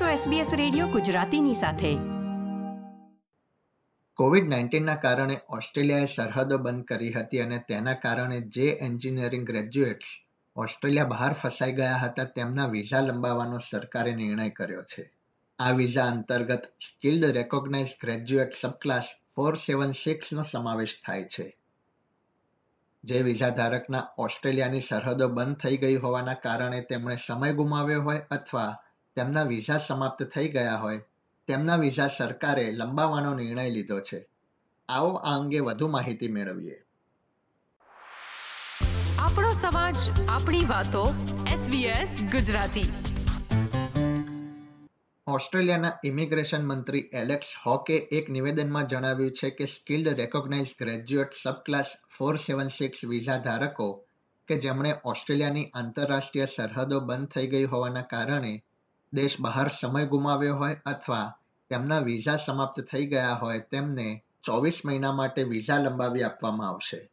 છો SBS radio ગુજરાતીની સાથે. કોવિડ નાઇન્ટીનના કારણે ઓસ્ટ્રેલિયાએ સરહદો બંધ કરી હતી અને તેના કારણે જે એન્જિનિયરિંગ ગ્રેજ્યુએટ્સ ઓસ્ટ્રેલિયા બહાર ફસાઈ ગયા હતા, તેમના વિઝા લંબાવવાનો સરકારે નિર્ણય કર્યો છે. આ વિઝા અંતર્ગત skilled recognise graduate subclass four seven સિક્સનો સમાવેશ થાય છે. જે વિઝા ધારકના ઓસ્ટ્રેલિયાની સરહદો બંધ થઈ ગઈ હોવાના કારણે તેમણે સમય ગુમાવ્યો હોય અથવા તેમના વિઝા સમાપ્ત થઈ ગયા હોય તેમના વિઝા સરકારે લંબાવવાનો નિર્ણય લીધો છે. આવો આ અંગે વધુ માહિતી મેળવીએ. આપણો સમાજ આપણી વાતો SBS ગુજરાતી. ઓસ્ટ્રેલિયાના ઇમિગ્રેશન મંત્રી એલેક્સ હોકે એક નિવેદનમાં જણાવ્યું છે કે skilled recognised graduate subclass four seven six visa ધારકો કે જેમણે ઓસ્ટ્રેલિયાની આંતરરાષ્ટ્રીય સરહદો બંધ થઈ ગઈ હોવાના કારણે દેશ બહાર સમય ગુમાવ્યો હોય અથવા તેમના વિઝા સમાપ્ત થઈ ગયા હોય, તેમને ચોવીસ મહિના માટે વિઝા લંબાવી આપવામાં આવશે.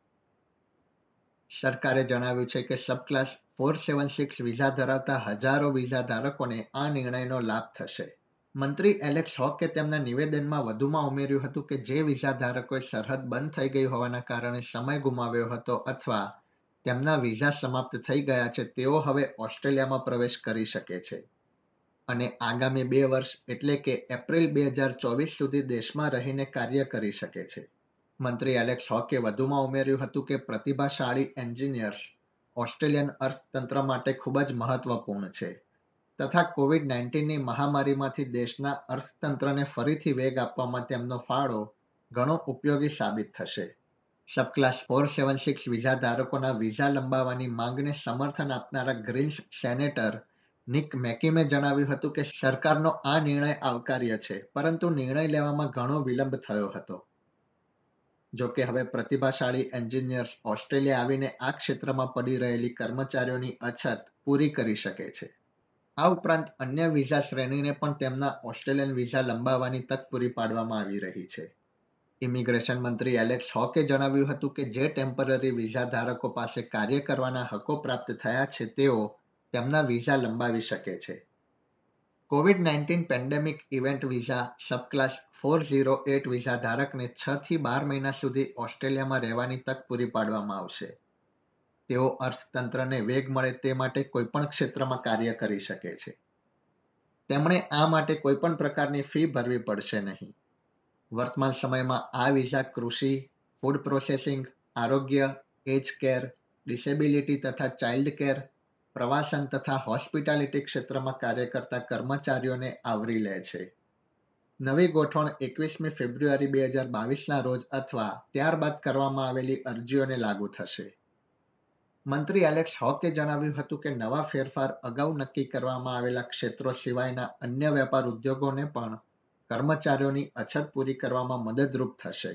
સરકારે જણાવ્યું છે કે subclass four seven six visa ધરાવતા હજારો વિઝા ધારકોને આ નિર્ણયનો લાભ થશે. મંત્રી એલેક્સ હોકે તેમના નિવેદનમાં વધુમાં ઉમેર્યું હતું કે જે વિઝા ધારકોએ સરહદ બંધ થઈ ગઈ હોવાના કારણે સમય ગુમાવ્યો હતો અથવા તેમના વિઝા સમાપ્ત થઈ ગયા છે, તેઓ હવે ઓસ્ટ્રેલિયામાં પ્રવેશ કરી શકે છે. અને આગામી બે વર્ષ એટલે કે એપ્રિલ બે હજાર ચોવીસ સુધી દેશમાં રહીને કાર્ય કરી શકે છે. મંત્રી એલેક્સ હોકે વધુમાં ઉમેર્યું હતું કે પ્રતિભાશાળી એન્જિનિયર્સ ઓસ્ટ્રેલિયન અર્થતંત્ર માટે ખૂબ જ મહત્વપૂર્ણ છે. તથા કોવિડ નાઇન્ટીનની મહામારીમાંથી દેશના અર્થતંત્રને ફરીથી વેગ આપવામાં તેમનો ફાળો ઘણો ઉપયોગી સાબિત થશે. Subclass four seven six visa ધારકોના visa લંબાવવાની માંગને સમર્થન આપનારા ગ્રીન્સ સેનેટર નિક મેકીમે જણાવ્યું હતું કે સરકારનો આ નિર્ણય આવકાર્ય છે, પરંતુ નિર્ણય લેવામાં ઘણો વિલંબ થયો હતો. જો કે હવે પ્રતિભાશાળી એન્જિનિયર્સ ઓસ્ટ્રેલિયા આવીને આ ક્ષેત્રમાં પડી રહેલી કર્મચારીઓની અછત પૂરી કરી શકે છે. આ ઉપરાંત અન્ય વિઝા શ્રેણીને પણ તેમના ઓસ્ટ્રેલિયન વિઝા લંબાવવાની તક પૂરી પાડવામાં આવી રહી છે. ઇમિગ્રેશન મંત્રી એલેક્સ હોકે જણાવ્યું હતું કે જે ટેમ્પરરી વિઝા ધારકો પાસે કાર્ય કરવાના હકો પ્રાપ્ત થયા છે, તેઓ તેમના વિઝા લંબાવી શકે છે. COVID nineteen pandemic event visa subclass four zero eight visa ધારકને છ થી બાર મહિના સુધી ઓસ્ટ્રેલિયામાં રહેવાની તક પૂરી પાડવામાં આવશે. તેઓ અર્થતંત્રને વેગ મળે તે માટે કોઈપણ ક્ષેત્રમાં કાર્ય કરી શકે છે. તેમણે આ માટે કોઈપણ પ્રકારની ફી ભરવી પડશે નહીં. વર્તમાન સમયમાં આ વિઝા કૃષિ ફૂડ પ્રોસેસિંગ આરોગ્ય એજ કેર ડિસેબિલિટી તથા ચાઇલ્ડ કેર પ્રવાસન તથા હોસ્પિટાલિટી ક્ષેત્રમાં કાર્ય કરતા કર્મચારીઓને આવરી લે છે. નવી ગોઠવણ એકવીસમી ફેબ્રુઆરી બે હજાર બાવીસના રોજ અથવા ત્યારબાદ કરવામાં આવેલી અરજીઓને લાગુ થશે. મંત્રી એલેક્સ હોકે જણાવ્યું હતું કે નવા ફેરફાર અગાઉ નક્કી કરવામાં આવેલા ક્ષેત્રો સિવાયના અન્ય વેપાર ઉદ્યોગોને પણ કર્મચારીઓની અછત પૂરી કરવામાં મદદરૂપ થશે.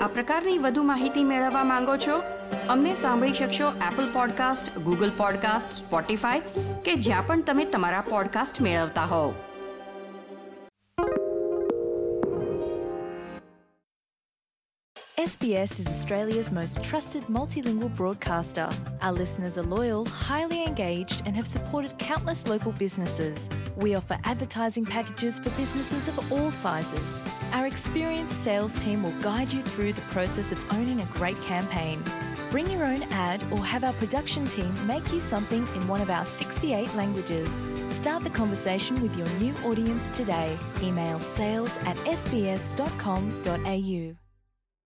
આ પ્રકારની વધુ માહિતી મેળવવા માંગો છો? અમને સાંભળી શકશો Apple podcast Google podcast Spotify કે જ્યાં પણ તમે તમારા પોડકાસ્ટ મેળવતા હોવ SBS is Australia's most trusted multilingual broadcaster. Our listeners are loyal, highly engaged, and have supported countless local businesses. We offer advertising packages for businesses of all sizes. Our experienced sales team will guide you through the process of owning a great campaign. Bring your own ad or have our production team make you something in one of our 68 languages. Start the conversation with your new audience today. Email sales at sbs.com.au.